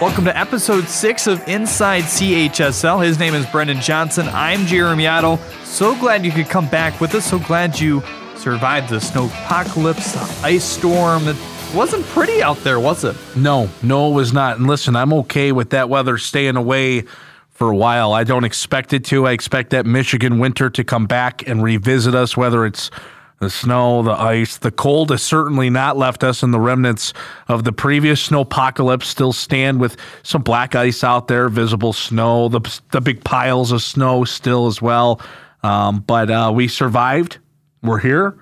Welcome to episode six of Inside CHSL. His name is Brendan Johnson. I'm Jeremy Otto. So glad you could come back with us. So glad you survived the snow apocalypse, the ice storm. It wasn't pretty out there, was it? No, no, it was not. And listen, I'm okay with that weather staying away for a while. I don't expect it to. I expect that Michigan winter to come back and revisit us, whether it's the snow, the ice, the cold has certainly not left us, and the remnants of the previous snow apocalypse still stand with some black ice out there, visible snow, the, the big piles of snow still as well. Um, but uh, we survived. We're here,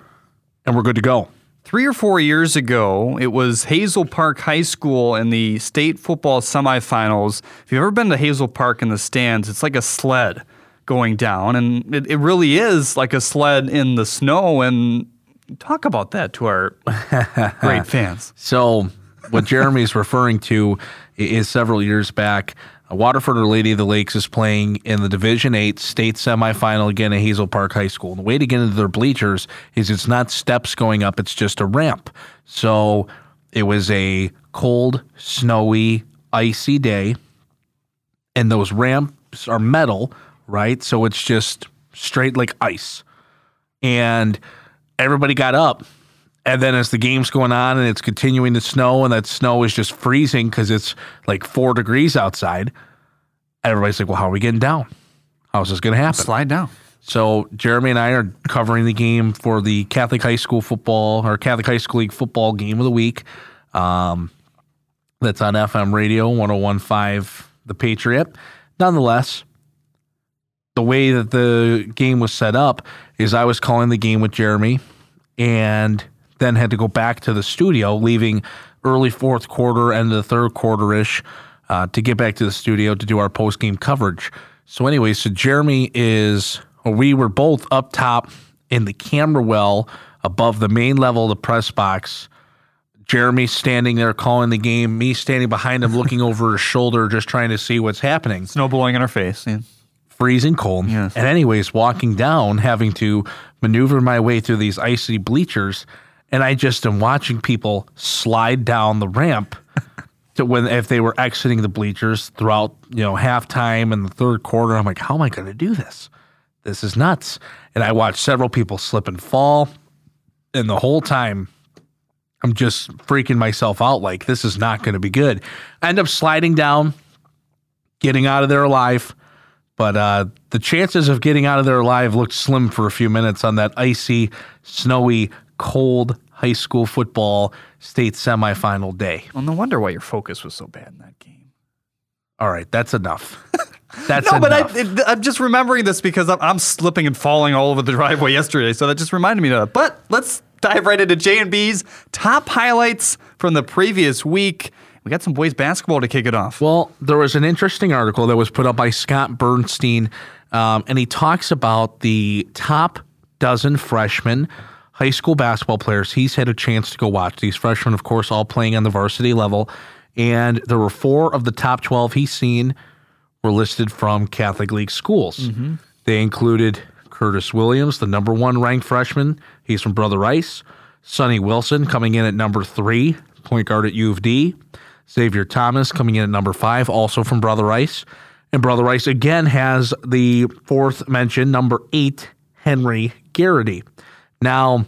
and we're good to go. Three or four years ago, it was Hazel Park High School in the state football semifinals. If you've ever been to Hazel Park in the stands, it's like a sled going down, and it, it really is like a sled in the snow. And talk about that to our great fans. So, what Jeremy's referring to is several years back. Waterford or Lady of the Lakes is playing in the Division Eight state semifinal again at Hazel Park High School. And the way to get into their bleachers is it's not steps going up; it's just a ramp. So it was a cold, snowy, icy day, and those ramps are metal, right? So it's just straight like ice. And everybody got up. And then as the game's going on and it's continuing to snow, and that snow is just freezing because it's like four degrees outside, everybody's like, well, how are we getting down? How's this going to happen? Slide down. So Jeremy and I are covering the game for the Catholic High School football or Catholic High School League football game of the week. Um, that's on FM radio 1015 The Patriot. Nonetheless, the way that the game was set up is I was calling the game with Jeremy and then had to go back to the studio, leaving early fourth quarter and the third quarter ish uh, to get back to the studio to do our post game coverage. So, anyway, so Jeremy is, we were both up top in the camera well above the main level of the press box. Jeremy standing there calling the game, me standing behind him looking over his shoulder, just trying to see what's happening. Snow blowing in our face. Yeah. Freezing cold. Yes. And, anyways, walking down, having to maneuver my way through these icy bleachers. And I just am watching people slide down the ramp to when if they were exiting the bleachers throughout, you know, halftime and the third quarter. I'm like, how am I going to do this? This is nuts. And I watched several people slip and fall. And the whole time, I'm just freaking myself out like this is not going to be good. I end up sliding down, getting out of there alive. But uh, the chances of getting out of there alive looked slim for a few minutes on that icy, snowy, cold high school football state semifinal day. Well, no wonder why your focus was so bad in that game. All right, that's enough. That's No, but. I, it, I'm just remembering this because I'm, I'm slipping and falling all over the driveway yesterday, so that just reminded me of that. But let's dive right into J and B's top highlights from the previous week. We got some boys basketball to kick it off. Well, there was an interesting article that was put up by Scott Burnstein, um, and he talks about the top dozen freshmen high school basketball players he's had a chance to go watch. These freshmen, of course, all playing on the varsity level, and there were four of the top 12 he's seen were listed from Catholic League schools. They included Curtis Williams, the number one ranked freshman. He's from Brother Rice. Sonny Wilson coming in at number three, point guard at U of D. Xavier Thomas coming in at number five, also from Brother Rice. And Brother Rice again has the fourth mention, number eight, Henry Garrity. Now,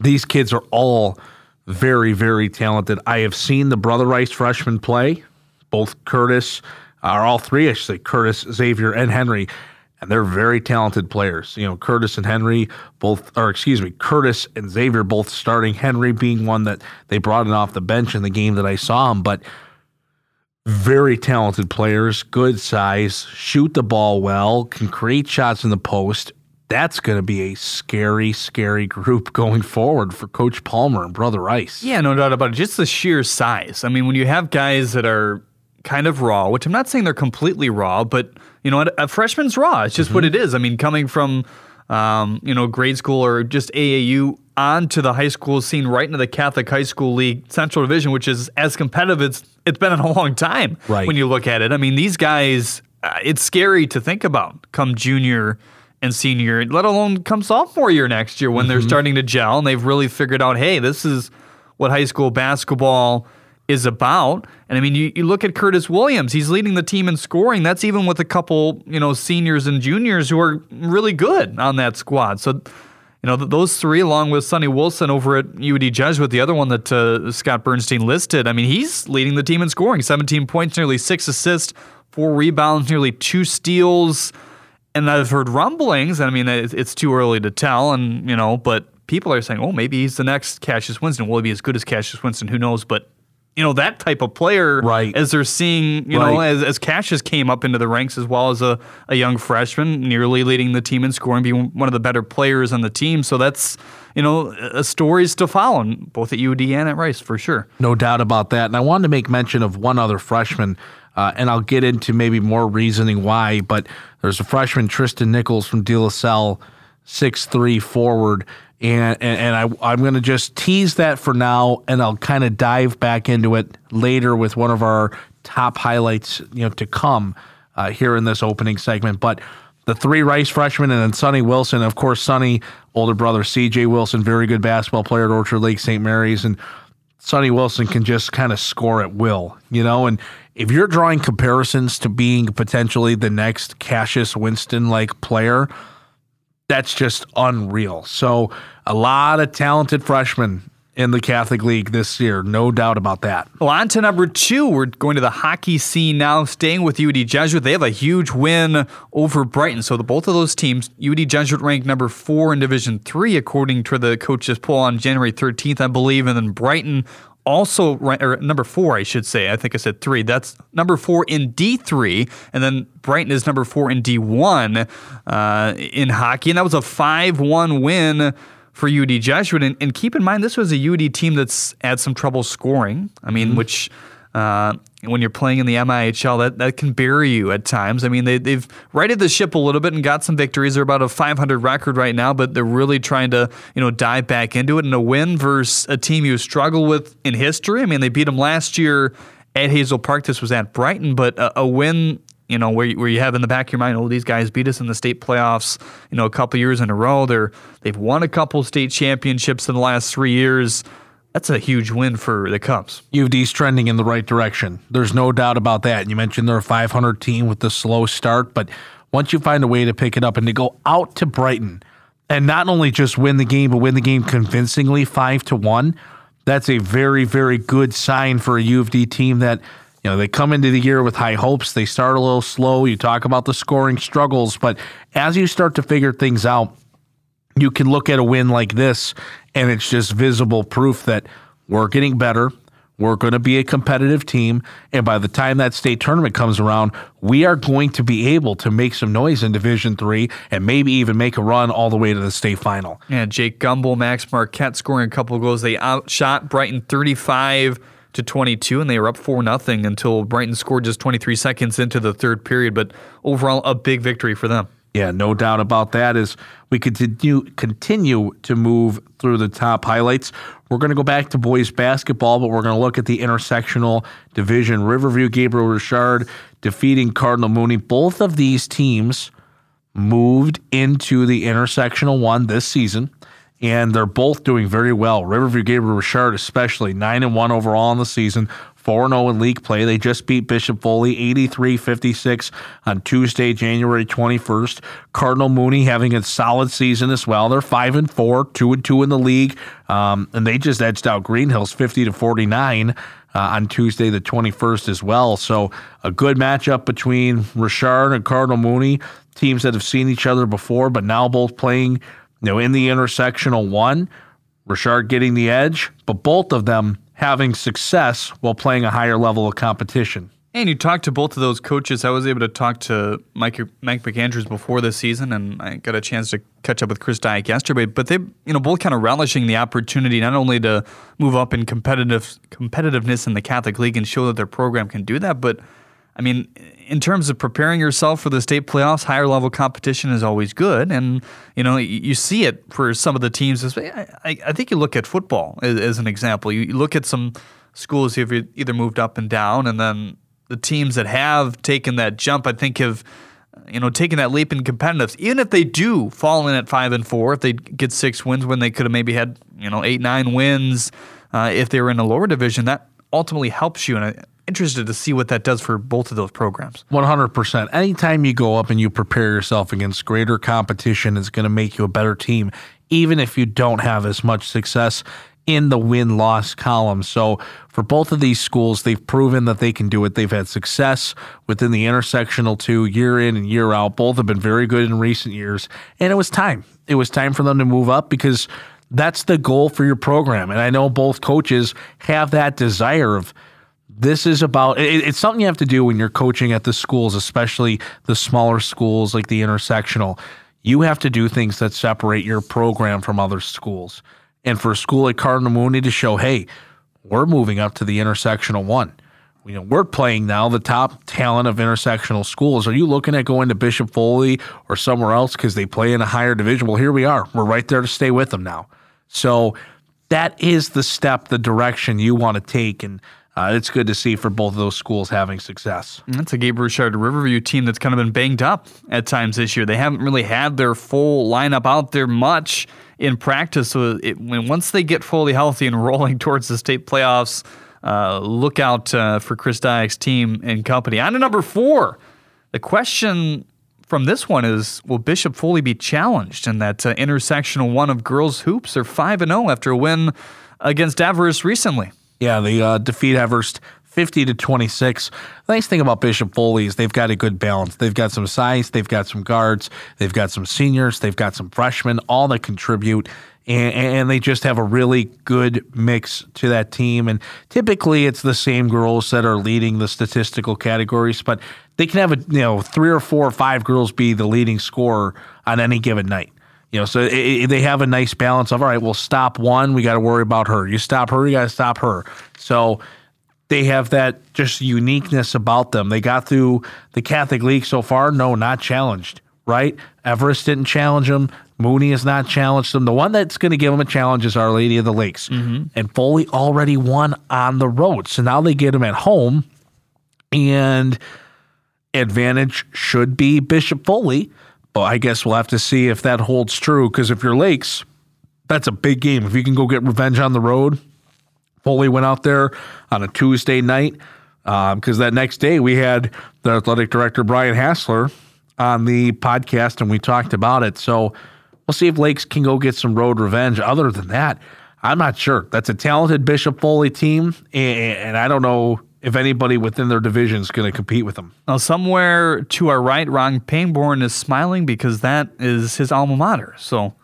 these kids are all very, very talented. I have seen the Brother Rice freshmen play, both Curtis, uh, are all three, I should say, Curtis, Xavier, and Henry, and they're very talented players. You know, Curtis and Henry both, or excuse me, Curtis and Xavier both starting, Henry being one that they brought in off the bench in the game that I saw him, but very talented players, good size, shoot the ball well, can create shots in the post. That's going to be a scary, scary group going forward for Coach Palmer and Brother Rice. Yeah, no doubt about it. Just the sheer size. I mean, when you have guys that are kind of raw, which I'm not saying they're completely raw, but you know, a freshman's raw. It's just what it is. I mean, coming from um, you know grade school or just AAU onto the high school scene, right into the Catholic High School League Central Division, which is as competitive as it's been in a long time. Right. When you look at it, I mean, these guys. Uh, it's scary to think about come junior and senior, let alone come sophomore year next year when they're starting to gel and they've really figured out, hey, this is what high school basketball is about. And I mean, you, you look at Curtis Williams, he's leading the team in scoring. That's even with a couple, you know, seniors and juniors who are really good on that squad. So, you know, th- those three, along with Sonny Wilson over at UD Jesuit, the other one that uh, Scott Burnstein listed, I mean, he's leading the team in scoring 17 points, nearly six assists, four rebounds, nearly two steals. And I've heard rumblings, and I mean, it- it's too early to tell, and, you know, but people are saying, oh, maybe he's the next Cassius Winston. Will he be as good as Cassius Winston? Who knows? But you know that type of player Right. as they're seeing you know Right. as, as Cassius came up into the ranks as well as a, a young freshman nearly leading the team in scoring being one of the better players on the team so that's you know a stories to follow both at UD and at Rice for sure No doubt about that. And I wanted to make mention of one other freshman, uh, and I'll get into maybe more reasoning why. But there's a freshman, Tristan Nichols from De La Salle, six three forward. And, and, and I, I'm going to just tease that for now, and I'll kind of dive back into it later with one of our top highlights, you know, to come uh, here in this opening segment. But the three Rice freshmen and then Sonny Wilson, of course, Sonny, older brother C.J. Wilson, very good basketball player at Orchard Lake St. Mary's, and Sonny Wilson can just kind of score at will, you know. And if you're drawing comparisons to being potentially the next Cassius Winston like player, that's just unreal. So a lot of talented freshmen in the Catholic League this year, no doubt about that. Well, on to number two. We're going to the hockey scene now. Staying with UD Jesuit, they have a huge win over Brighton. So the both of those teams, UD Jesuit ranked number four in Division Three, according to the coaches poll on January 13th, I believe, and then Brighton also or number four, I should say. I think I said three. That's number four in D three, and then Brighton is number four in D one uh, in hockey, and that was a five-one win for UD Jesuit. And, and keep in mind, this was a UD team that's had some trouble scoring. I mean, which uh, when you're playing in the MIHL, that, that can bury you at times. I mean, they, they've righted the ship a little bit and got some victories. They're about a 500 record right now, but they're really trying to, you know, dive back into it. And a win versus a team you struggle with in history. I mean, they beat them last year at Hazel Park. This was at Brighton, but a, a win you know, where, where you have in the back of your mind, oh, these guys beat us in the state playoffs, you know, a couple years in a row. They're they've won a couple state championships in the last three years. That's a huge win for the Cubs. UD's trending in the right direction. There's no doubt about that. You mentioned they're a 500 team with the slow start, but once you find a way to pick it up and to go out to Brighton and not only just win the game, but win the game convincingly, five to one, that's a very, very good sign for a U of D team that you know they come into the year with high hopes. They start a little slow. You talk about the scoring struggles, but as you start to figure things out, you can look at a win like this and it's just visible proof that we're getting better. We're going to be a competitive team. And by the time that state tournament comes around, we are going to be able to make some noise in Division Three and maybe even make a run all the way to the state final. Yeah, Jake Gumbel, Max Marquette scoring a couple goals. They outshot Brighton 35 to 22, and they were up 4 nothing until Brighton scored just 23 seconds into the third period. But overall, a big victory for them. Yeah, no doubt about that. As we continue continue to move through the top highlights, we're going to go back to boys basketball, but we're going to look at the intersectional division. Riverview Gabriel Richard defeating Cardinal Mooney. Both of these teams moved into the intersectional one this season, and they're both doing very well. Riverview Gabriel Richard, especially nine and one overall in the season. 4 0 in league play. They just beat Bishop Foley 83 56 on Tuesday, January 21st. Cardinal Mooney having a solid season as well. They're 5 and 4, 2 and 2 in the league. Um, and they just edged out Green Hills 50 to 49 uh, on Tuesday, the 21st, as well. So a good matchup between Richard and Cardinal Mooney, teams that have seen each other before, but now both playing you know, in the intersectional one. Richard getting the edge, but both of them having success while playing a higher level of competition. And you talked to both of those coaches. I was able to talk to Mike Mike McAndrews before the season, and I got a chance to catch up with Chris Dyack yesterday. But they, you know, both kind of relishing the opportunity not only to move up in competitive competitiveness in the Catholic League and show that their program can do that, but I mean, in terms of preparing yourself for the state playoffs, higher level competition is always good, and you know you see it for some of the teams. I, think you look at football as, an example. You, look at some schools who've either moved up and down, and then the teams that have taken that jump, I think, have you know taken that leap in competitiveness. Even if they do fall in at five and four, if they get six wins when they could have maybe had you know eight nine wins, uh, if they were in a lower division, that ultimately helps you. And interested to see what that does for both of those programs. 100%. Anytime you go up and you prepare yourself against greater competition, it's going to make you a better team, even if you don't have as much success in the win loss column. So, for both of these schools, they've proven that they can do it. They've had success within the intersectional two year in and year out. Both have been very good in recent years. And it was time. It was time for them to move up because that's the goal for your program. And I know both coaches have that desire of this is about it, it's something you have to do when you're coaching at the schools, especially the smaller schools like the intersectional. You have to do things that separate your program from other schools. And for a school like Cardinal Mooney to show, hey, we're moving up to the intersectional one. You know, we're playing now the top talent of intersectional schools. Are you looking at going to Bishop Foley or somewhere else because they play in a higher division? Well, here we are. We're right there to stay with them now. So that is the step, the direction you want to take. And uh, it's good to see for both of those schools having success. That's a Gabe Richard Riverview team that's kind of been banged up at times this year. They haven't really had their full lineup out there much in practice. So it, when once they get fully healthy and rolling towards the state playoffs, uh, look out uh, for Chris Dyak's team and company. On to number four. The question from this one is Will Bishop Foley be challenged in that uh, intersectional one of girls' hoops? They're 5 0 after a win against Everest recently. Yeah, they uh, defeat Everest 50 to 26. The nice thing about Bishop Foley is they've got a good balance. They've got some size, they've got some guards, they've got some seniors, they've got some freshmen, all that contribute. And, and, they just have a really good mix to that team. And typically, it's the same girls that are leading the statistical categories, but they can have a you know three or four or five girls be the leading scorer on any given night. You know, so it, it, they have a nice balance of all right. We'll stop one. We got to worry about her. You stop her. You got to stop her. So they have that just uniqueness about them. They got through the Catholic League so far. No, not challenged. Right? Everest didn't challenge them. Mooney has not challenged them. The one that's going to give them a challenge is Our Lady of the Lakes. Mm-hmm. And Foley already won on the road. So now they get them at home. And advantage should be Bishop Foley. But I guess we'll have to see if that holds true. Because if you're Lakes, that's a big game. If you can go get revenge on the road, Foley went out there on a Tuesday night. Because um, that next day we had the athletic director, Brian Hassler, on the podcast and we talked about it. So we'll see if Lakes can go get some road revenge. Other than that, I'm not sure. That's a talented Bishop Foley team, and I don't know if anybody within their division is going to compete with them. Now, somewhere to our right, Ron Pangborn is smiling because that is his alma mater. So.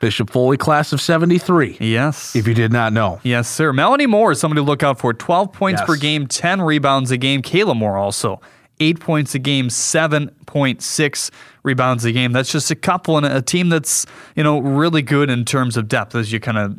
Bishop Foley, class of 73. Yes. If you did not know. Yes, sir. Melanie Moore is somebody to look out for. 12 points yes. per game, 10 rebounds a game. Kayla Moore also eight points a game, 7.6 rebounds a game. That's just a couple and a team that's, you know, really good in terms of depth, as you kind of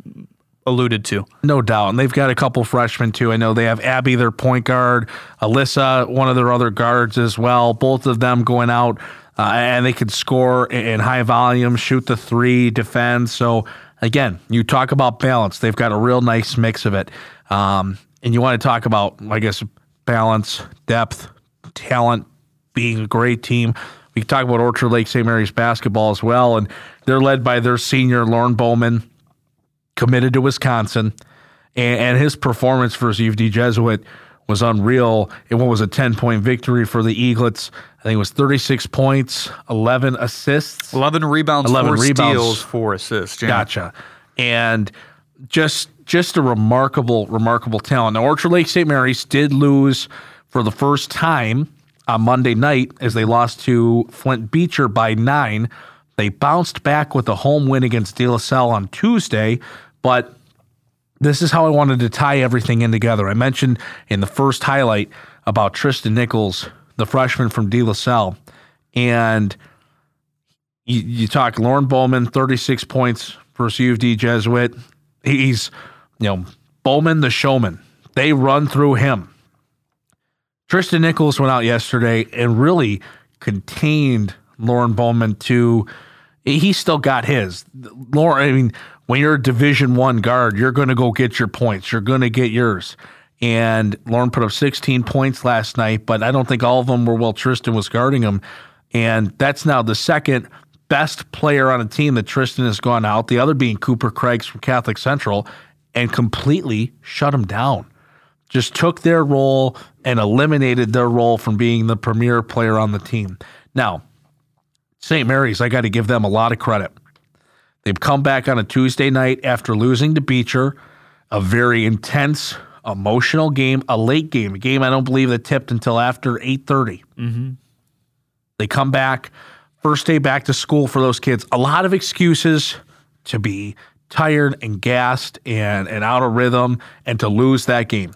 alluded to. No doubt. And they've got a couple freshmen too. I know they have Abby, their point guard, Alyssa, one of their other guards as well. Both of them going out uh, and they can score in high volume, shoot the three, defend. So again, you talk about balance. They've got a real nice mix of it. Um, and you want to talk about, I guess, balance, depth, talent, being a great team. We can talk about Orchard Lake St. Mary's basketball as well, and they're led by their senior Lorne Bowman, committed to Wisconsin, and, and his performance for U of Jesuit was unreal. It was a 10 point victory for the Eaglets. I think it was 36 points, 11 assists, 11 rebounds, 11 four rebounds, steals, four assists. Yeah. Gotcha. And just just a remarkable, remarkable talent. Now, Orchard Lake St. Mary's did lose for the first time on Monday night as they lost to Flint Beecher by nine. They bounced back with a home win against De La Salle on Tuesday, but this is how I wanted to tie everything in together. I mentioned in the first highlight about Tristan Nichols, the freshman from De La Salle, and you, you talk Lorne Bowman, 36 points versus U of D Jesuit. He's, you know, Bowman the showman. They run through him. Tristan Nichols went out yesterday and really contained Lorne Bowman to. He still got his. Lorne, I mean, when you're a Division One guard, you're going to go get your points. You're going to get yours. And Lorne put up 16 points last night, but I don't think all of them were while Tristan was guarding him. And that's now the second best player on a team that Tristan has gone out. The other being Cooper Craigs from Catholic Central, and completely shut him down. just took their role and eliminated their role from being the premier player on the team. Now, St. Mary's, I got to give them a lot of credit. They've come back on a Tuesday night after losing to Beecher, a very intense, emotional game, a late game, a game I don't believe that tipped until after 8:30. Mm-hmm. They come back, first day back to school for those kids. A lot of excuses to be tired and gassed and, and out of rhythm and to lose that game.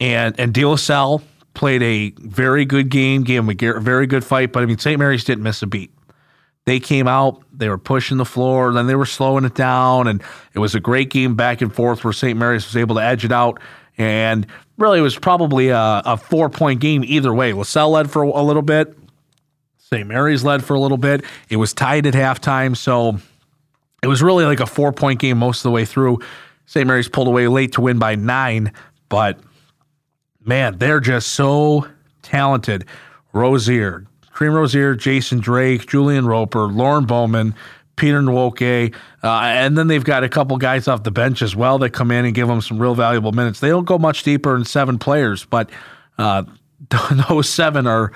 And and De La Salle played a very good game, gave him a very good fight, but I mean St. Mary's didn't miss a beat. They came out, they were pushing the floor, then they were slowing it down, and it was a great game back and forth where St. Mary's was able to edge it out. And really, it was probably a, a four point game either way. LaSalle led for a little bit, St. Mary's led for a little bit. It was tied at halftime, so it was really like a four point game most of the way through. St. Mary's pulled away late to win by nine, but man, they're just so talented. Rosier, Cream Rosier, Jason Drake, Julian Roper, Lorne Bowman, Peter Nwoke, uh, and then they've got a couple guys off the bench as well that come in and give them some real valuable minutes. They don't go much deeper than seven players, but uh, those seven are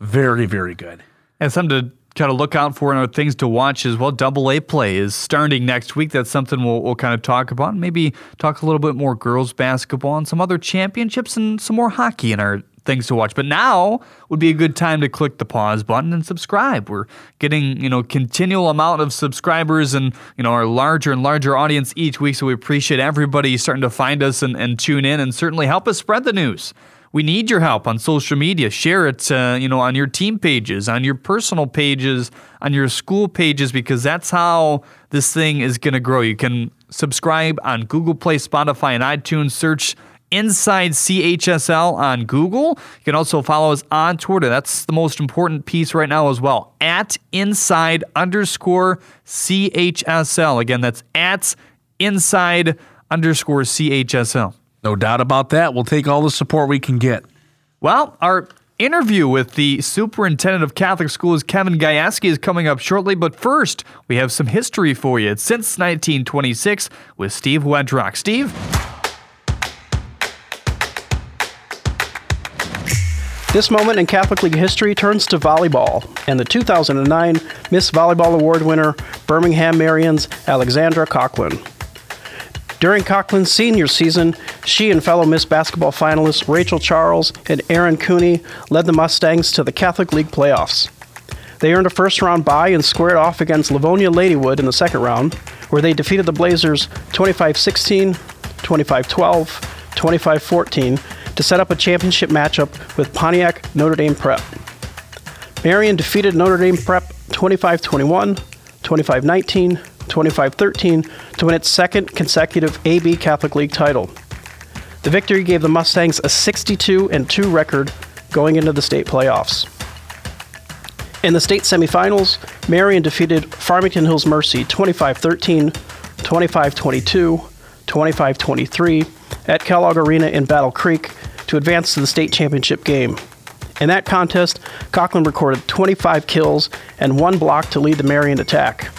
very, very good. And something to kind of look out for and things to watch as well. Double A play is starting next week. That's something we'll, we'll kind of talk about. Maybe talk a little bit more girls basketball and some other championships and some more hockey in our things to watch. But now would be a good time to click the pause button and subscribe. We're getting, you know, continual amount of subscribers and, you know, our larger and larger audience each week. So we appreciate everybody starting to find us and, and tune in and certainly help us spread the news we need your help on social media. Share it, uh, you know, on your team pages, on your personal pages, on your school pages, because that's how this thing is going to grow. You can subscribe on Google Play, Spotify, and iTunes. Search Inside CHSL on Google. You can also follow us on Twitter. That's the most important piece right now as well. At inside underscore CHSL. Again, that's at inside underscore CHSL. No doubt about that. We'll take all the support we can get. Well, our interview with the superintendent of Catholic schools, Kevin Kijewski, is coming up shortly. But first, we have some history for you. It's since 1926 with Steve Wedrock. Steve? This moment in Catholic League history turns to volleyball, and the 2009 Miss Volleyball Award winner, Birmingham Marian's Alexandra Coughlin. During Coughlin's senior season, she and fellow Miss Basketball finalists Rachel Charles and Erin Cooney led the Mustangs to the Catholic League playoffs. They earned a first round bye and squared off against Livonia Ladywood in the second round, where they defeated the Blazers 25 16, 25 12, 25 14 to set up a championship matchup with Pontiac Notre Dame Prep. Marian defeated Notre Dame Prep 25 21, 25 19, 25 13 to win its second consecutive AB Catholic League title. The victory gave the Mustangs a 62 2 record going into the state playoffs. In the state semifinals, Marian defeated Farmington Hills Mercy 25 13, 25 22, 25 23 at Kellogg Arena in Battle Creek to advance to the state championship game. In that contest, Coughlin recorded 25 kills and one block to lead the Marian attack.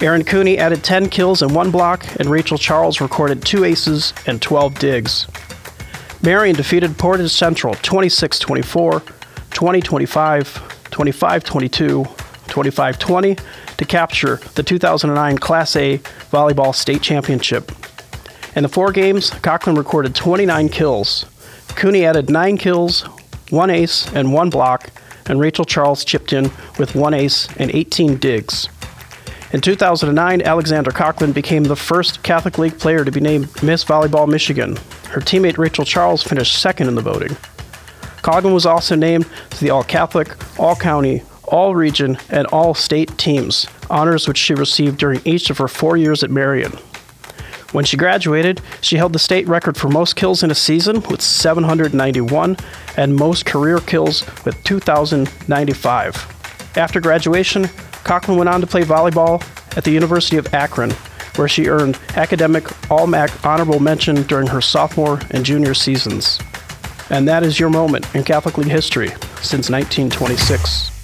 Erin Cooney added 10 kills and one block, and Rachel Charles recorded two aces and 12 digs. Marian defeated Portage Central 26 24, 20 25, 25 22, 25 20 to capture the 2009 Class A Volleyball State Championship. In the four games, Coughlin recorded 29 kills. Cooney added 9 kills, 1 ace, and 1 block, and Rachel Charles chipped in with 1 ace and 18 digs. In 2009, Alexandra Coughlin became the first Catholic League player to be named Miss Volleyball Michigan. Her teammate Rachel Charles finished second in the voting. Coughlin was also named to the All Catholic, All County, All Region, and All State teams, honors which she received during each of her four years at Marian. When she graduated, she held the state record for most kills in a season with 791 and most career kills with 2,095. After graduation, Coughlin went on to play volleyball at the University of Akron, where she earned academic All MAC honorable mention during her sophomore and junior seasons. And that is your moment in Catholic League history since 1926.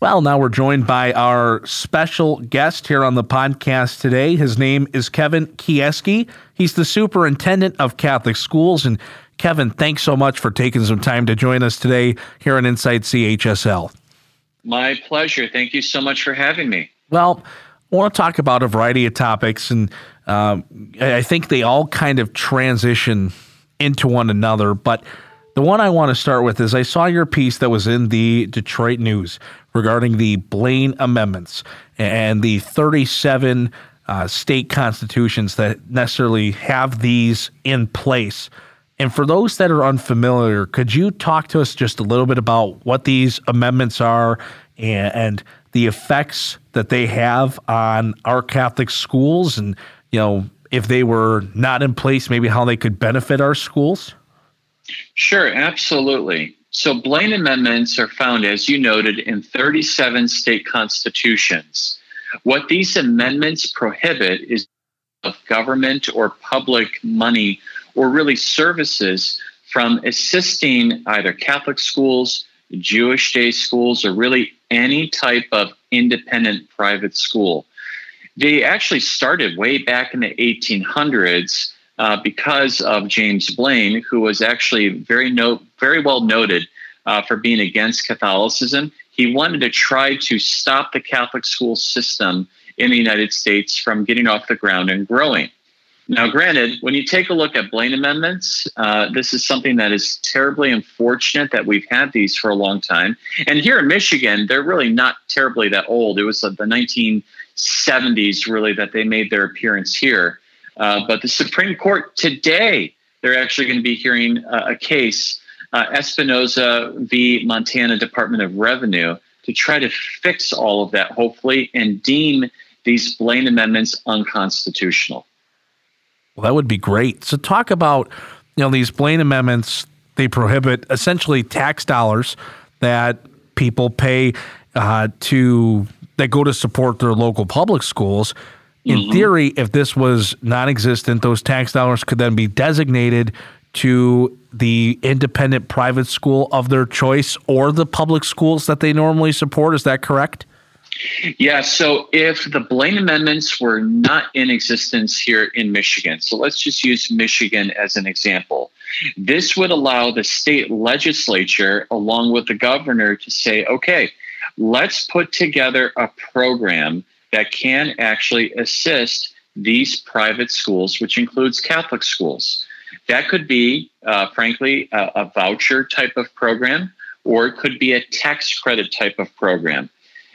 Well, now we're joined by our special guest here on the podcast today. His name is Kevin Kijewski. He's the superintendent of Catholic schools, and Kevin, thanks so much for taking some time to join us today here on Inside CHSL. My pleasure. Thank you so much for having me. Well, I want to talk about a variety of topics, and um, I think they all kind of transition into one another. But the one I want to start with is I saw your piece that was in the Detroit News regarding the Blaine Amendments and the 37 uh, state constitutions that necessarily have these in place. And for those that are unfamiliar, could you talk to us just a little bit about what these amendments are and, and the effects that they have on our Catholic schools and, you know, if they were not in place, maybe how they could benefit our schools? Sure, absolutely. So, Blaine amendments are found, as you noted, in 37 state constitutions. What these amendments prohibit is of government or public money or really services from assisting either Catholic schools, Jewish day schools, or really any type of independent private school. They actually started way back in the 1800s uh, because of James Blaine, who was actually very no, very well noted uh, for being against Catholicism. He wanted to try to stop the Catholic school system in the United States from getting off the ground and growing. Now, granted, when you take a look at Blaine amendments, uh, this is something that is terribly unfortunate that we've had these for a long time. And here in Michigan, they're really not terribly that old. It was the 1970s, really, that they made their appearance here. Uh, but the Supreme Court today, they're actually going to be hearing uh, a case, uh, Espinoza v. Montana Department of Revenue, to try to fix all of that, hopefully, and deem these Blaine amendments unconstitutional. Well, that would be great. So, talk about you know these Blaine amendments. They prohibit essentially tax dollars that people pay uh, to that go to support their local public schools. In mm-hmm. theory, if this was non-existent, those tax dollars could then be designated to the independent private school of their choice or the public schools that they normally support. Is that correct? Yeah, so if the Blaine amendments were not in existence here in Michigan, so let's just use Michigan as an example, this would allow the state legislature, along with the governor, to say, okay, let's put together a program that can actually assist these private schools, which includes Catholic schools. That could be, uh, frankly, a, a voucher type of program, or it could be a tax credit type of program.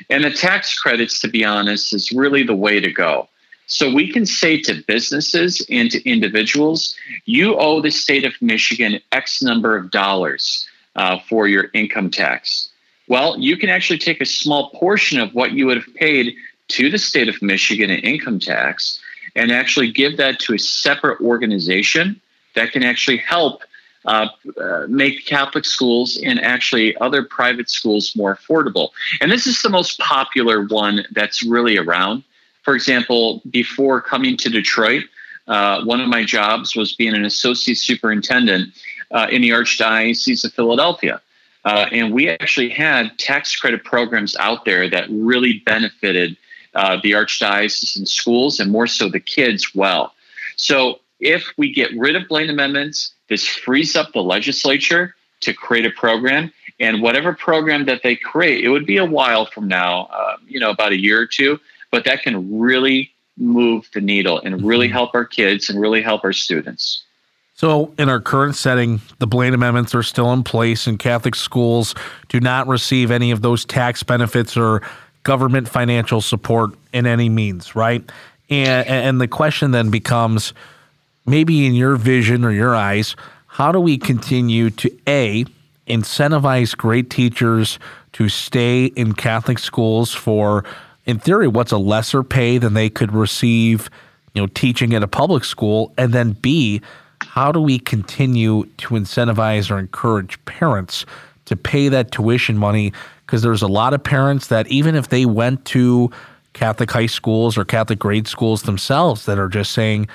And the tax credits, to be honest, is really the way to go. So we can say to businesses and to individuals, you owe the state of Michigan X number of dollars uh, for your income tax. Well, you can actually take a small portion of what you would have paid to the state of Michigan in income tax and actually give that to a separate organization that can actually help uh, uh, make Catholic schools and actually other private schools more affordable. And this is the most popular one that's really around. For example, before coming to Detroit, uh, one of my jobs was being an associate superintendent uh, in the Archdiocese of Philadelphia. Uh, and we actually had tax credit programs out there that really benefited uh, the Archdiocese and schools, and more so the kids well. So if we get rid of Blaine amendments, this frees up the legislature to create a program. And whatever program that they create, it would be a while from now, uh, you know, about a year or two, but that can really move the needle and really mm-hmm. help our kids and really help our students. So, in our current setting, the Blaine amendments are still in place, and Catholic schools do not receive any of those tax benefits or government financial support in any means, right? And, and the question then becomes maybe in your vision or your eyes, how do we continue to A, incentivize great teachers to stay in Catholic schools for, in theory, what's a lesser pay than they could receive, you know, teaching at a public school? And then B, how do we continue to incentivize or encourage parents to pay that tuition money? Because there's a lot of parents that even if they went to Catholic high schools or Catholic grade schools themselves that are just saying,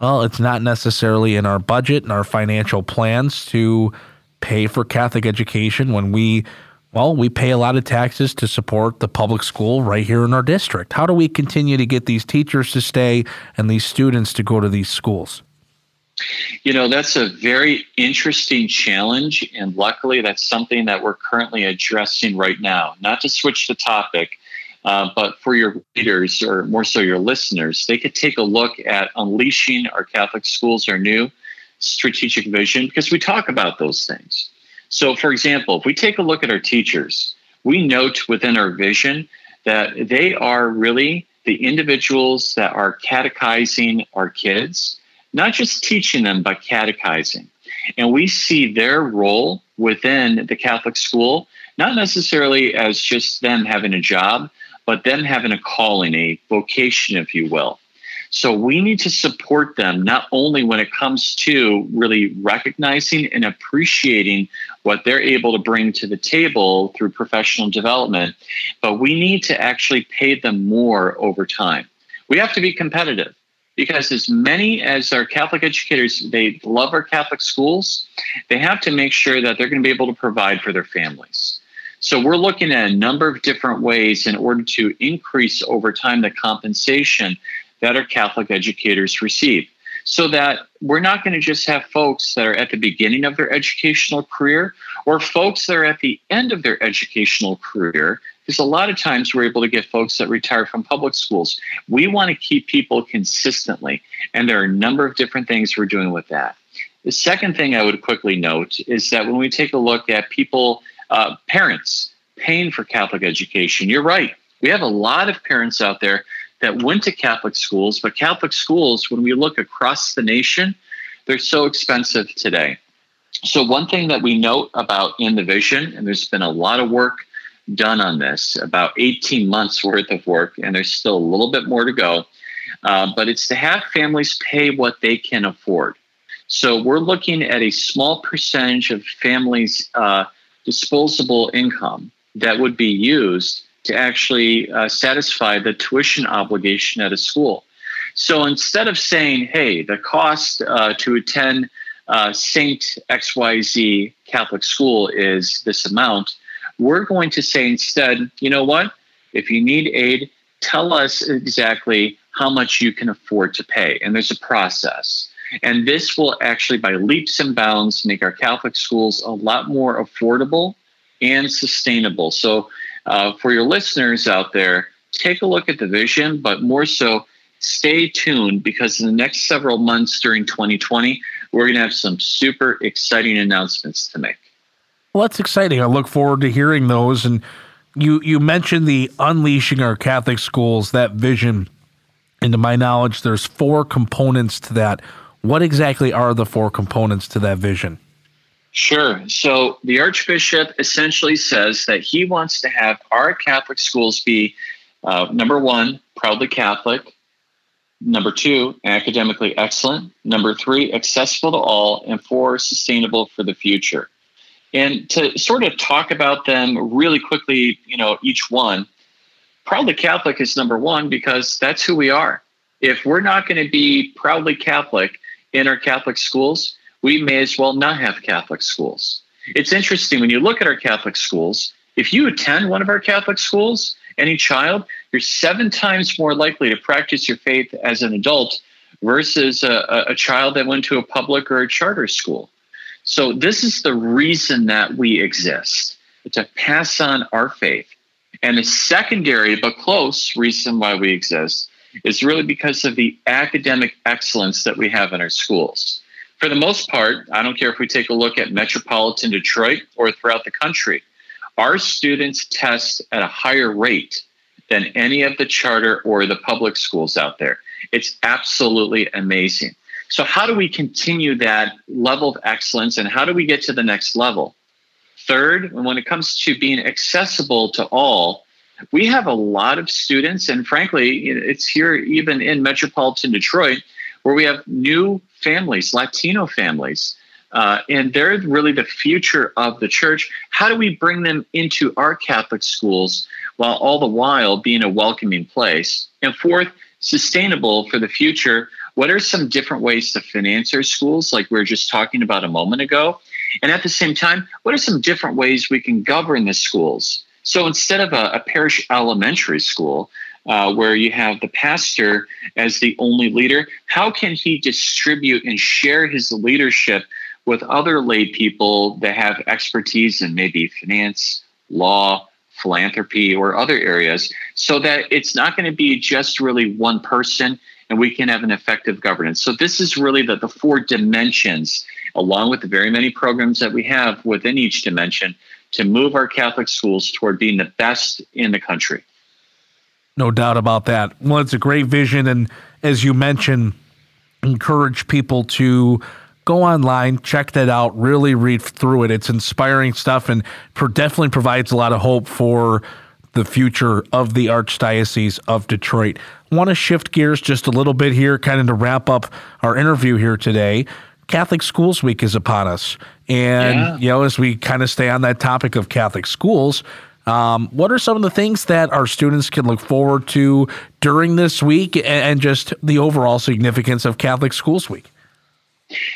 well, it's not necessarily in our budget and our financial plans to pay for Catholic education when we, well, we pay a lot of taxes to support the public school right here in our district. How do we continue to get these teachers to stay and these students to go to these schools? You know, that's a very interesting challenge. And luckily, that's something that we're currently addressing right now. Not to switch the topic, uh, but for your readers, or more so your listeners, they could take a look at Unleashing Our Catholic Schools, our new strategic vision, because we talk about those things. So, for example, if we take a look at our teachers, we note within our vision that they are really the individuals that are catechizing our kids, not just teaching them, but catechizing. And we see their role within the Catholic school, not necessarily as just them having a job, but them having a calling, a vocation, if you will. So we need to support them not only when it comes to really recognizing and appreciating what they're able to bring to the table through professional development, but we need to actually pay them more over time. We have to be competitive because as many as our Catholic educators, they love our Catholic schools, they have to make sure that they're going to be able to provide for their families. So we're looking at a number of different ways in order to increase over time the compensation that our Catholic educators receive. So that we're not going to just have folks that are at the beginning of their educational career or folks that are at the end of their educational career, because a lot of times we're able to get folks that retire from public schools. We want to keep people consistently, and there are a number of different things we're doing with that. The second thing I would quickly note is that when we take a look at people, uh, parents paying for Catholic education, you're right. We have a lot of parents out there that went to Catholic schools, but Catholic schools, when we look across the nation, they're so expensive today. So, one thing that we note about in the vision, and there's been a lot of work done on this, about 18 months worth of work, and there's still a little bit more to go, uh, but it's to have families pay what they can afford. So, we're looking at a small percentage of families' uh, disposable income that would be used to actually uh, satisfy the tuition obligation at a school. So instead of saying, hey, the cost uh, to attend uh, Saint XYZ Catholic school is this amount, we're going to say instead, you know what? If you need aid, tell us exactly how much you can afford to pay. And there's a process. And this will actually, by leaps and bounds, make our Catholic schools a lot more affordable and sustainable. So uh, for your listeners out there, take a look at the vision, but more so, stay tuned because in the next several months during 2020, we're going to have some super exciting announcements to make. Well, that's exciting. I look forward to hearing those. And you you mentioned the unleashing our Catholic schools that vision. And to my knowledge, there's four components to that. What exactly are the four components to that vision? Sure. So the Archbishop essentially says that he wants to have our Catholic schools be uh, number one, proudly Catholic, number two, academically excellent, number three, accessible to all, and four, sustainable for the future. And to sort of talk about them really quickly, you know, each one, proudly Catholic is number one because that's who we are. If we're not going to be proudly Catholic in our Catholic schools, we may as well not have Catholic schools. It's interesting when you look at our Catholic schools, if you attend one of our Catholic schools, any child, you're seven times more likely to practice your faith as an adult versus a, a child that went to a public or a charter school. So, this is the reason that we exist to pass on our faith. And the secondary but close reason why we exist is really because of the academic excellence that we have in our schools for the most part, I don't care if we take a look at metropolitan Detroit or throughout the country, our students test at a higher rate than any of the charter or the public schools out there. It's absolutely amazing. So, how do we continue that level of excellence and how do we get to the next level? Third, when it comes to being accessible to all, we have a lot of students, and frankly, it's here even in metropolitan Detroit where we have new families, Latino families, uh, and they're really the future of the church. How do we bring them into our Catholic schools while all the while being a welcoming place? And fourth, sustainable for the future. What are some different ways to finance our schools, like we were just talking about a moment ago? And at the same time, what are some different ways we can govern the schools? So instead of a, a parish elementary school, uh, where you have the pastor as the only leader, how can he distribute and share his leadership with other lay people that have expertise in maybe finance, law, philanthropy, or other areas so that it's not going to be just really one person and we can have an effective governance. So, this is really the, the four dimensions, along with the very many programs that we have within each dimension to move our Catholic schools toward being the best in the country. No doubt about that. Well, it's a great vision. And as you mentioned, encourage people to go online, check that out, really read through it. It's inspiring stuff and definitely provides a lot of hope for the future of the Archdiocese of Detroit. Want to shift gears just a little bit here, kind of to wrap up our interview here today. Catholic Schools Week is upon us. And, yeah. you know, as we kind of stay on that topic of Catholic schools, um, what are some of the things that our students can look forward to during this week and, and just the overall significance of Catholic Schools Week?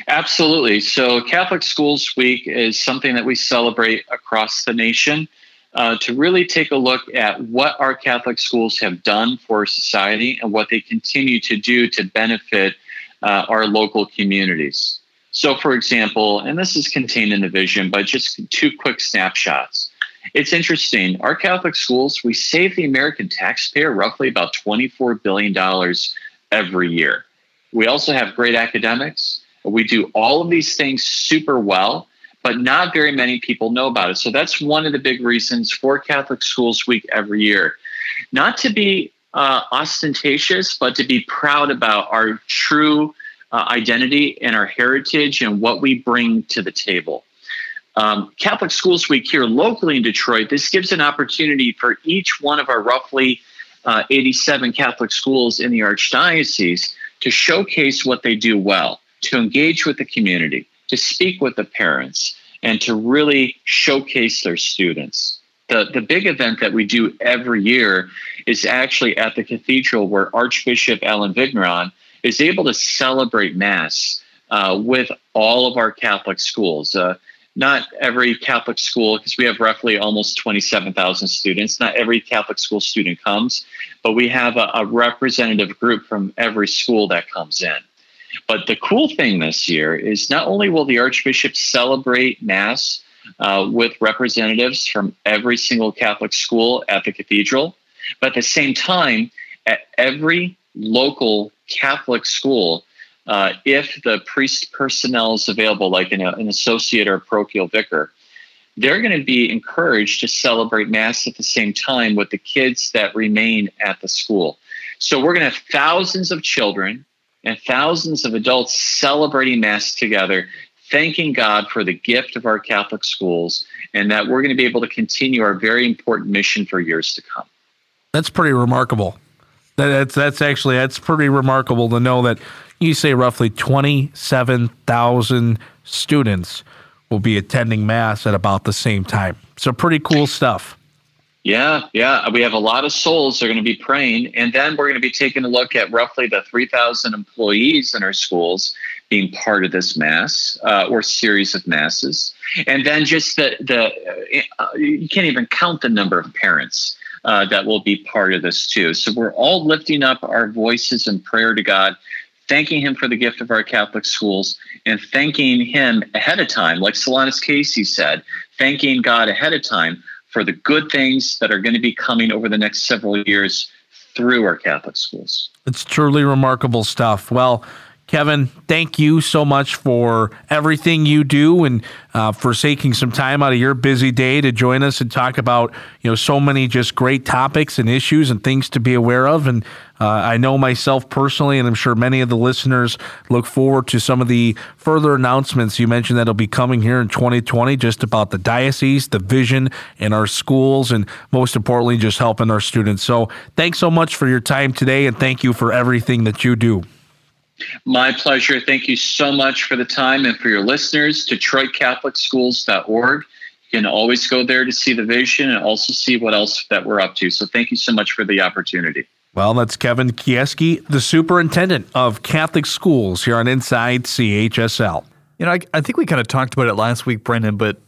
Absolutely. So, Catholic Schools Week is something that we celebrate across the nation uh, to really take a look at what our Catholic schools have done for society and what they continue to do to benefit uh, our local communities. So, for example, and this is contained in the vision, but just two quick snapshots. It's interesting. Our Catholic schools, we save the American taxpayer roughly about $24 billion every year. We also have great academics. We do all of these things super well, but not very many people know about it. So that's one of the big reasons for Catholic Schools Week every year. Not to be uh, ostentatious, but to be proud about our true uh, identity and our heritage and what we bring to the table. Um, Catholic Schools Week here locally in Detroit, this gives an opportunity for each one of our roughly uh, 87 Catholic schools in the Archdiocese to showcase what they do well to engage with the community, to speak with the parents, and to really showcase their students. The, the big event that we do every year is actually at the cathedral where Archbishop Allen Vigneron is able to celebrate Mass uh, with all of our Catholic schools. Uh, not every Catholic school, because we have roughly almost 27,000 students, not every Catholic school student comes, but we have a, a representative group from every school that comes in. But the cool thing this year is not only will the Archbishop celebrate Mass uh, with representatives from every single Catholic school at the cathedral, but at the same time, at every local Catholic school, uh, if the priest personnel is available, like an, an associate or parochial vicar, they're going to be encouraged to celebrate Mass at the same time with the kids that remain at the school. So we're going to have thousands of children and thousands of adults celebrating Mass together, thanking God for the gift of our Catholic schools, and that we're going to be able to continue our very important mission for years to come. That's pretty remarkable. That's that's actually that's pretty remarkable to know that you say roughly twenty seven thousand students will be attending mass at about the same time. So pretty cool stuff. Yeah, yeah. We have a lot of souls that are going to be praying. And then we're going to be taking a look at roughly the 3,000 employees in our schools being part of this mass uh, or series of masses. And then just the, the uh, you can't even count the number of parents uh, that will be part of this too. So we're all lifting up our voices in prayer to God, thanking Him for the gift of our Catholic schools, and thanking Him ahead of time, like Solanus Casey said, thanking God ahead of time for the good things that are going to be coming over the next several years through our Catholic schools. It's truly remarkable stuff. Well, Kevin, thank you so much for everything you do and uh, for taking some time out of your busy day to join us and talk about you know so many just great topics and issues and things to be aware of. And uh, I know myself personally, and I'm sure many of the listeners look forward to some of the further announcements you mentioned that'll be coming here in 2020, just about the diocese, the vision, and our schools, and most importantly, just helping our students. So, thanks so much for your time today, and thank you for everything that you do. My pleasure. Thank you so much for the time and for your listeners. DetroitCatholicSchools.org. You can always go there to see the vision and also see what else that we're up to. So thank you so much for the opportunity. Well, that's Kevin Kijewski, the superintendent of Catholic schools here on Inside CHSL. You know, I, I think we kind of talked about it last week, Brendan, but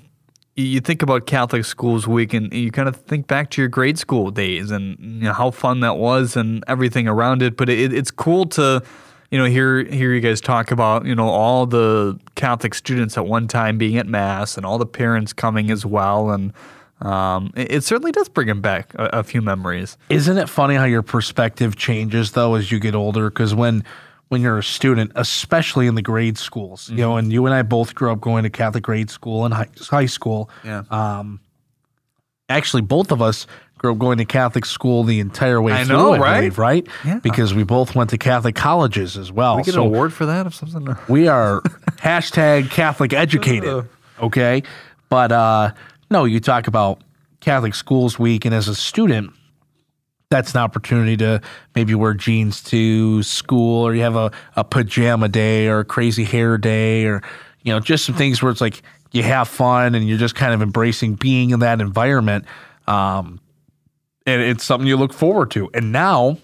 you- you think about Catholic Schools Week and you kind of think back to your grade school days and you know, how fun that was and everything around it. But it, it's cool to, you know, hear hear you guys talk about you know all the Catholic students at one time being at mass and all the parents coming as well and. Um, it, it certainly does bring him back a, a few memories. Isn't it funny how your perspective changes though as you get older? Because when when you're a student, especially in the grade schools, you know, and you and I both grew up going to Catholic grade school and high, high school. Yeah. Um, actually, both of us going to Catholic school the entire way I through. know, I right? believe, right? Yeah. Because we both went to Catholic colleges as well. we get So an award for that or something. we are hashtag Catholic educated. Okay. But uh, no, you talk about Catholic Schools Week, and as a student, that's an opportunity to maybe wear jeans to school, or you have a, a pajama day, or a crazy hair day, or you know, just some things where it's like you have fun and you're just kind of embracing being in that environment. Um, and it's something you look forward to. And now,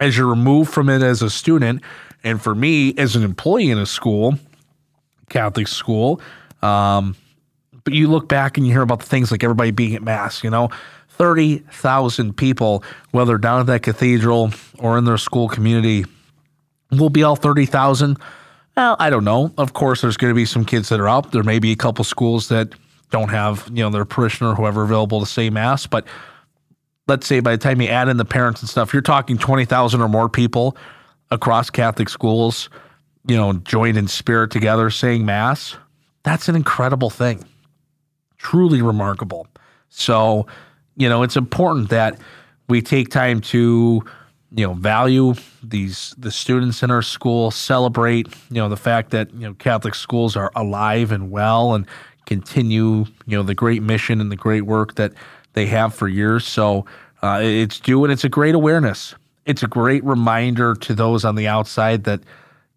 as you're removed from it as a student, and for me as an employee in a school, Catholic school, um, but you look back and you hear about the things like everybody being at mass, you know, 30,000 people, whether down at that cathedral or in their school community, will be all 30,000. Well, I don't know. Of course, there's going to be some kids that are out. There may be a couple schools that don't have, you know, their parishioner or whoever available to say mass, but let's say by the time you add in the parents and stuff, you're talking 20,000 or more people across Catholic schools, you know, joined in spirit together saying mass. That's an incredible thing. Truly remarkable. So, you know, it's important that we take time to, you know, value these the students in our school, celebrate, you know, the fact that, you know, Catholic schools are alive and well and continue, you know, the great mission and the great work that they have for years. So uh, it's due and it's a great awareness. It's a great reminder to those on the outside that,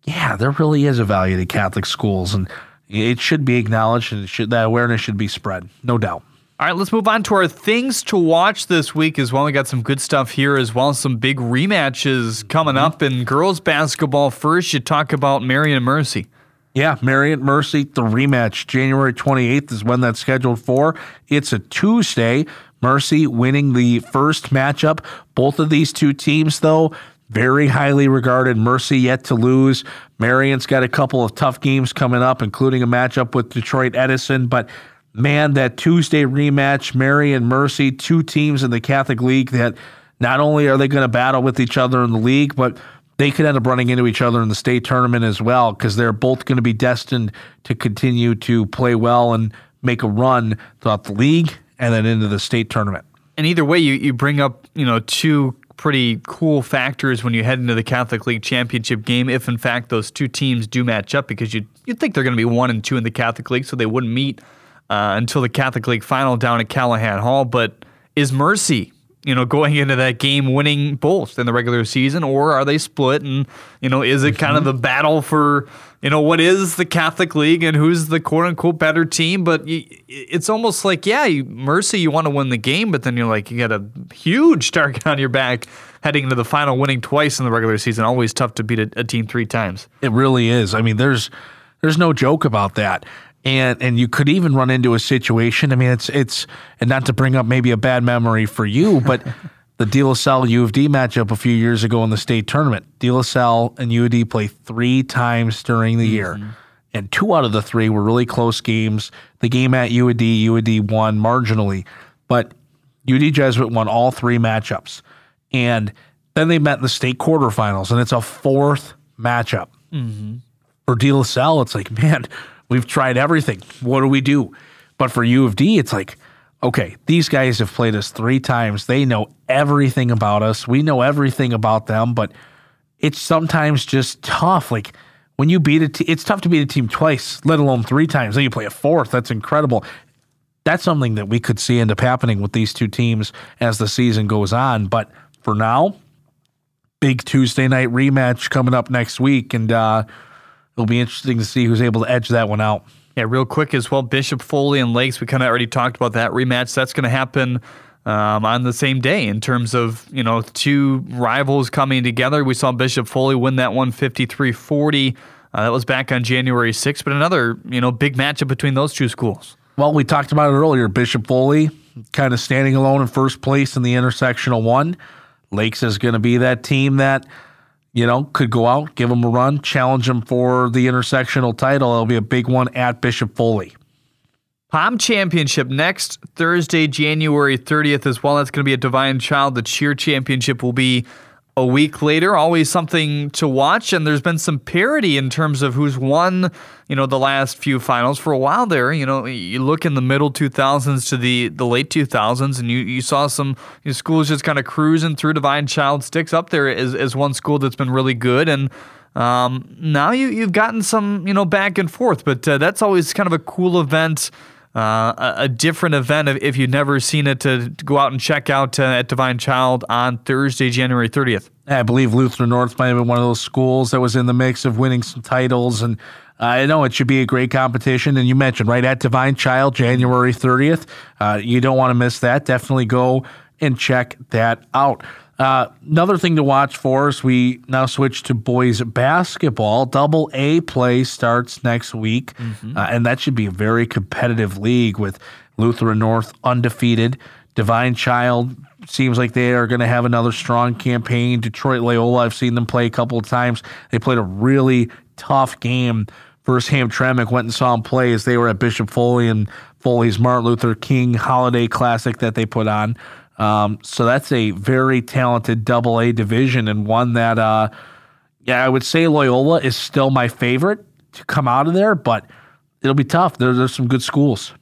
yeah, there really is a value to Catholic schools and it should be acknowledged and it should, that awareness should be spread, no doubt. All right, let's move on to our things to watch this week as well. We got some good stuff here as well. Some big rematches coming up in girls basketball. First, you talk about Marian Mercy. Yeah, Marian Mercy, the rematch, January 28th is when that's scheduled for. It's a Tuesday. Mercy winning the first matchup. Both of these two teams, though, very highly regarded. Mercy yet to lose. Marian's got a couple of tough games coming up, including a matchup with Detroit Edison. But man, that Tuesday rematch, Marian Mercy, two teams in the Catholic League that not only are they going to battle with each other in the league, but they could end up running into each other in the state tournament as well because they're both going to be destined to continue to play well and make a run throughout the league and then into the state tournament. And either way, you, you bring up, you know, two pretty cool factors when you head into the Catholic League championship game, if in fact those two teams do match up, because you'd, you'd think they're going to be one and two in the Catholic League, so they wouldn't meet uh, until the Catholic League final down at Calihan Hall. But is Mercy, you know, going into that game winning both in the regular season, or are they split? And, you know, is it kind of the battle for, you know, what is the Catholic League and who's the quote unquote better team? But y it's almost like, yeah, you, Mercy, you want to win the game, but then you're like, you got a huge target on your back heading into the final, winning twice in the regular season. Always tough to beat a, a team three times. It really is. I mean, there's there's no joke about that. And and you could even run into a situation. I mean, it's it's and not to bring up maybe a bad memory for you, but the De La Salle U of D matchup a few years ago in the state tournament. De La Salle and U of D play three times during the year. Mm-hmm. And two out of the three were really close games. The game at U of D, U of D won marginally, but UD Jesuit won all three matchups. And then they met in the state quarterfinals, and it's a fourth matchup mm-hmm. for De La Salle, it's like, man, we've tried everything. What do we do? But for U of D, it's like, okay, these guys have played us three times. They know everything about us. We know everything about them, but it's sometimes just tough. Like when you beat a team, it's tough to beat a team twice, let alone three times. Then you play a fourth. That's incredible. That's something that we could see end up happening with these two teams as the season goes on. But for now, big Tuesday night rematch coming up next week, and uh, it'll be interesting to see who's able to edge that one out. Yeah, real quick as well. Bishop Foley and Lakes. We kind of already talked about that rematch. That's going to happen um, on the same day in terms of you know two rivals coming together. We saw Bishop Foley win that one 53-40. Uh, that was back on January 6th, but another you know big matchup between those two schools. Well, we talked about it earlier. Bishop Foley kind of standing alone in first place in the intersectional one. Lakes is going to be that team that, you know, could go out, give them a run, challenge them for the intersectional title. It'll be a big one at Bishop Foley. Pom Championship next Thursday, January 30th as well. That's going to be a Divine Child. The Cheer Championship will be a week later. Always something to watch, and there's been some parity in terms of who's won, you know, the last few finals for a while there. You know, you look in the middle 2000s to the, the late 2000s, and you, you saw some you know, schools just kind of cruising through Divine Child sticks up there as, as one school that's been really good. And um, now you, you've gotten some, you know, back and forth, but uh, that's always kind of a cool event uh, a, different event if you've never seen it to, go out and check out uh, at Divine Child on Thursday, January 30th. I believe Lutheran North might have been one of those schools that was in the mix of winning some titles. And I know it should be a great competition. And you mentioned right at Divine Child, January 30th. Uh, you don't want to miss that. Definitely go and check that out. Uh, another thing to watch for is we now switch to boys basketball. Double A play starts next week, mm-hmm. uh, and that should be a very competitive league with Lutheran North undefeated. Divine Child seems like they are going to have another strong campaign. Detroit Loyola, I've seen them play a couple of times. They played a really tough game. First, Hamtramck went and saw them play as they were at Bishop Foley and Foley's Martin Luther King Holiday Classic that they put on. Um, so that's a very talented double A division and one that, uh, yeah, I would say Loyola is still my favorite to come out of there, but it'll be tough. There, there's some good schools.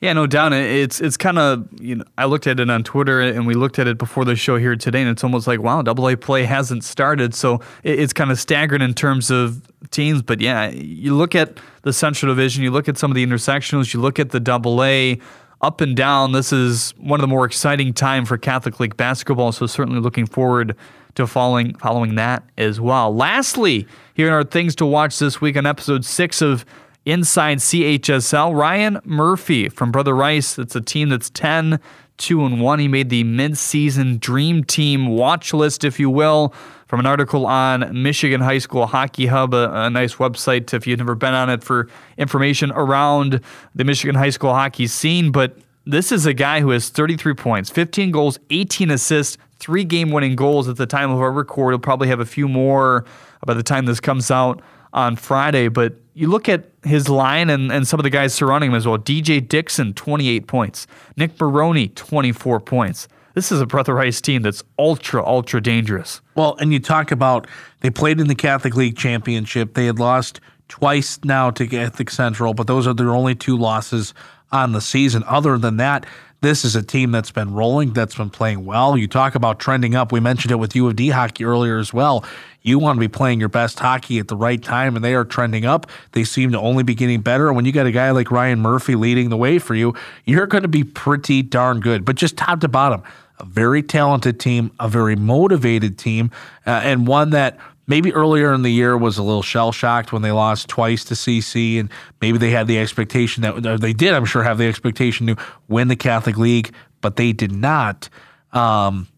Yeah, no doubt. It's it's kind of you know I looked at it on Twitter and we looked at it before the show here today, and it's almost like wow, Double A play hasn't started, so it's kind of staggering in terms of teams. But yeah, you look at the Central Division, you look at some of the intersectionals, you look at the Double A up and down. This is one of the more exciting time for Catholic League basketball, so certainly looking forward to following following that as well. Lastly, here are things to watch this week on episode six of Inside CHSL. Ryan Murphy from Brother Rice. It's a team that's 10, 2 and 1. He made the midseason dream team watch list, if you will from an article on Michigan High School Hockey Hub, a, a, nice website if you've never been on it for information around the Michigan high school hockey scene. But this is a guy who has 33 points, 15 goals, 18 assists, three game winning goals at the time of our record. He'll probably have a few more uh, by the time this comes out on Friday. But you look at his line and, and some of the guys surrounding him as well. DJ Dixon, 28 points. Nick Baroni, 24 points this is a Brother Rice team that's ultra, ultra dangerous. Well, and you talk about they played in the Catholic League Championship. They had lost twice now to Catholic Central, but those are their only two losses on the season. Other than that, this is a team that's been rolling, that's been playing well. You talk about trending up. We mentioned it with U of D hockey earlier as well. You want to be playing your best hockey at the right time, and they are trending up. They seem to only be getting better. And when you got a guy like Ryan Murphy leading the way for you, you're going to be pretty darn good. But just top to bottom, a very talented team, a very motivated team, uh, and one that maybe earlier in the year was a little shell shocked when they lost twice to CC, and maybe they had the expectation that they did, I'm sure, have the expectation to win the Catholic League, but they did not. Um,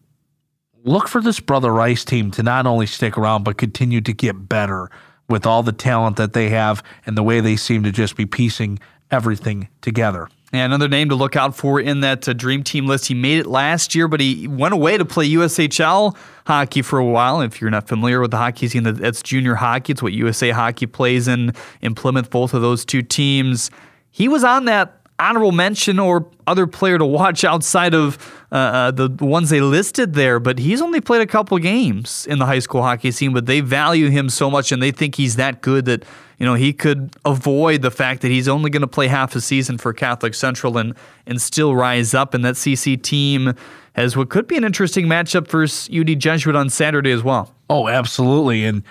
look for this Brother Rice team to not only stick around, but continue to get better with all the talent that they have and the way they seem to just be piecing everything together. And another name to look out for in that uh, dream team list. He made it last year, but he went away to play USHL hockey for a while. If you're not familiar with the hockey scene, that's junior hockey. It's what USA Hockey plays in in Plymouth. Both of those two teams. He was on that honorable mention or other player to watch outside of uh, uh, the ones they listed there. But he's only played a couple games in the high school hockey scene, but they value him so much and they think he's that good that you know he could avoid the fact that he's only going to play half a season for Catholic Central and and still rise up. And that CC team has what could be an interesting matchup for UD Jesuit on Saturday as well. Oh, absolutely, and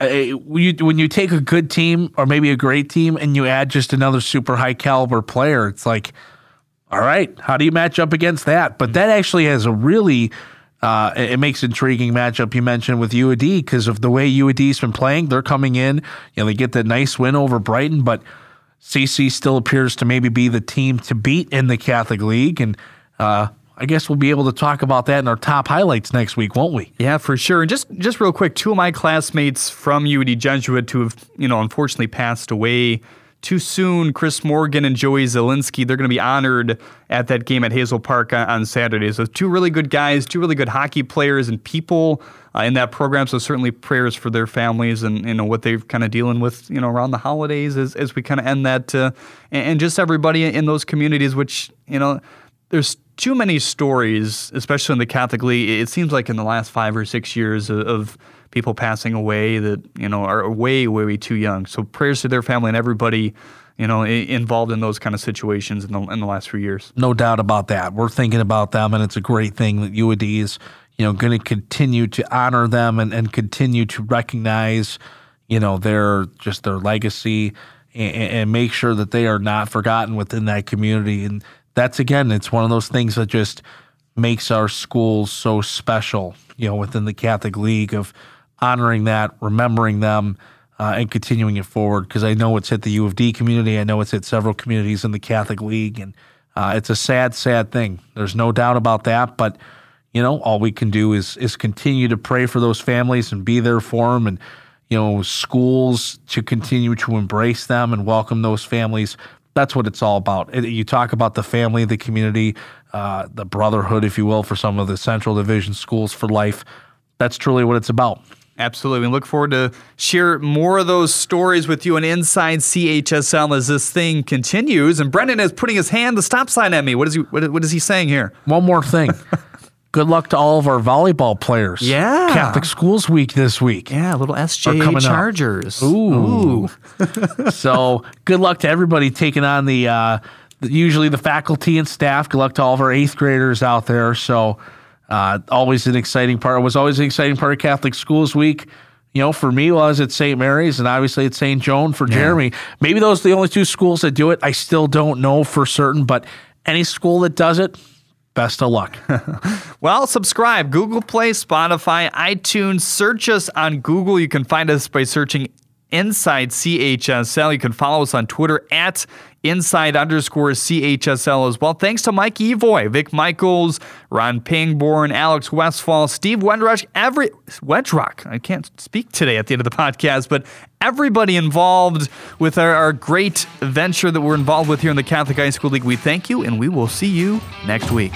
uh, when you when you take a good team or maybe a great team and you add just another super high caliber player, it's like, all right, how do you match up against that? But that actually has a really uh, it makes intriguing matchup you mentioned with UAD because of the way UAD's been playing. They're coming in, you know, they get the nice win over Brighton, but CC still appears to maybe be the team to beat in the Catholic League, and uh, I guess we'll be able to talk about that in our top highlights next week, won't we? Yeah, for sure. And just just real quick, two of my classmates from UD Jesuit who have, you know, unfortunately passed away too soon. Chris Morgan and Joey Zielinski, they're going to be honored at that game at Hazel Park on, on Saturday. So, two really good guys, two really good hockey players and people uh, in that program. So, certainly prayers for their families and you know what they're kind of dealing with, you know, around the holidays as, as we kind of end that, uh, and, and just everybody in those communities, which, you know, there's too many stories, especially in the Catholic League. It seems like in the last five or six years of, of people passing away that you know are way, way, way too young. So prayers to their family and everybody you know, involved in those kind of situations in the in the last few years. No doubt about that. We're thinking about them, and it's a great thing that UAD is, you know, going to continue to honor them and, and continue to recognize, you know, their just their legacy and, and make sure that they are not forgotten within that community. And that's again, it's one of those things that just makes our schools so special, you know, within the Catholic League of honoring that, remembering them, uh, and continuing it forward. Because I know it's hit the U of D community. I know it's hit several communities in the Catholic League, and uh, it's a sad, sad thing. There's no doubt about that. But you know, all we can do is is continue to pray for those families and be there for them, and you know, schools to continue to embrace them and welcome those families. That's what it's all about. You talk about the family, the community, uh, the brotherhood, if you will, for some of the Central Division schools for life. That's truly what it's about. Absolutely. We look forward to share more of those stories with you and Inside CHSL as this thing continues. And Brendan is putting his hand the stop sign at me. What is he what, what is he saying here? One more thing. Good luck to all of our volleyball players. Yeah. Catholic Schools Week this week. Yeah, little SJA Chargers. Up. Ooh. Ooh. so good luck to everybody taking on the uh, usually the faculty and staff. Good luck to all of our eighth graders out there. So uh, always an exciting part. It was always an exciting part of Catholic Schools Week. You know, for me, was at St. Mary's and obviously at St. Joan for yeah. Jeremy. Maybe those are the only two schools that do it. I still don't know for certain, but any school that does it, best of luck. well, subscribe. Google Play, Spotify, iTunes. Search us on Google. You can find us by searching Inside CHSL. You can follow us on Twitter at inside underscore CHSL as well. Thanks to Mike Evoy, Vic Michaels, Ron Pangborn, Alex Westfall, Steve Wedrush, every Wedrock. I can't speak today at the end of the podcast, but everybody involved with our, our great venture that we're involved with here in the Catholic High School League. We thank you and we will see you next week.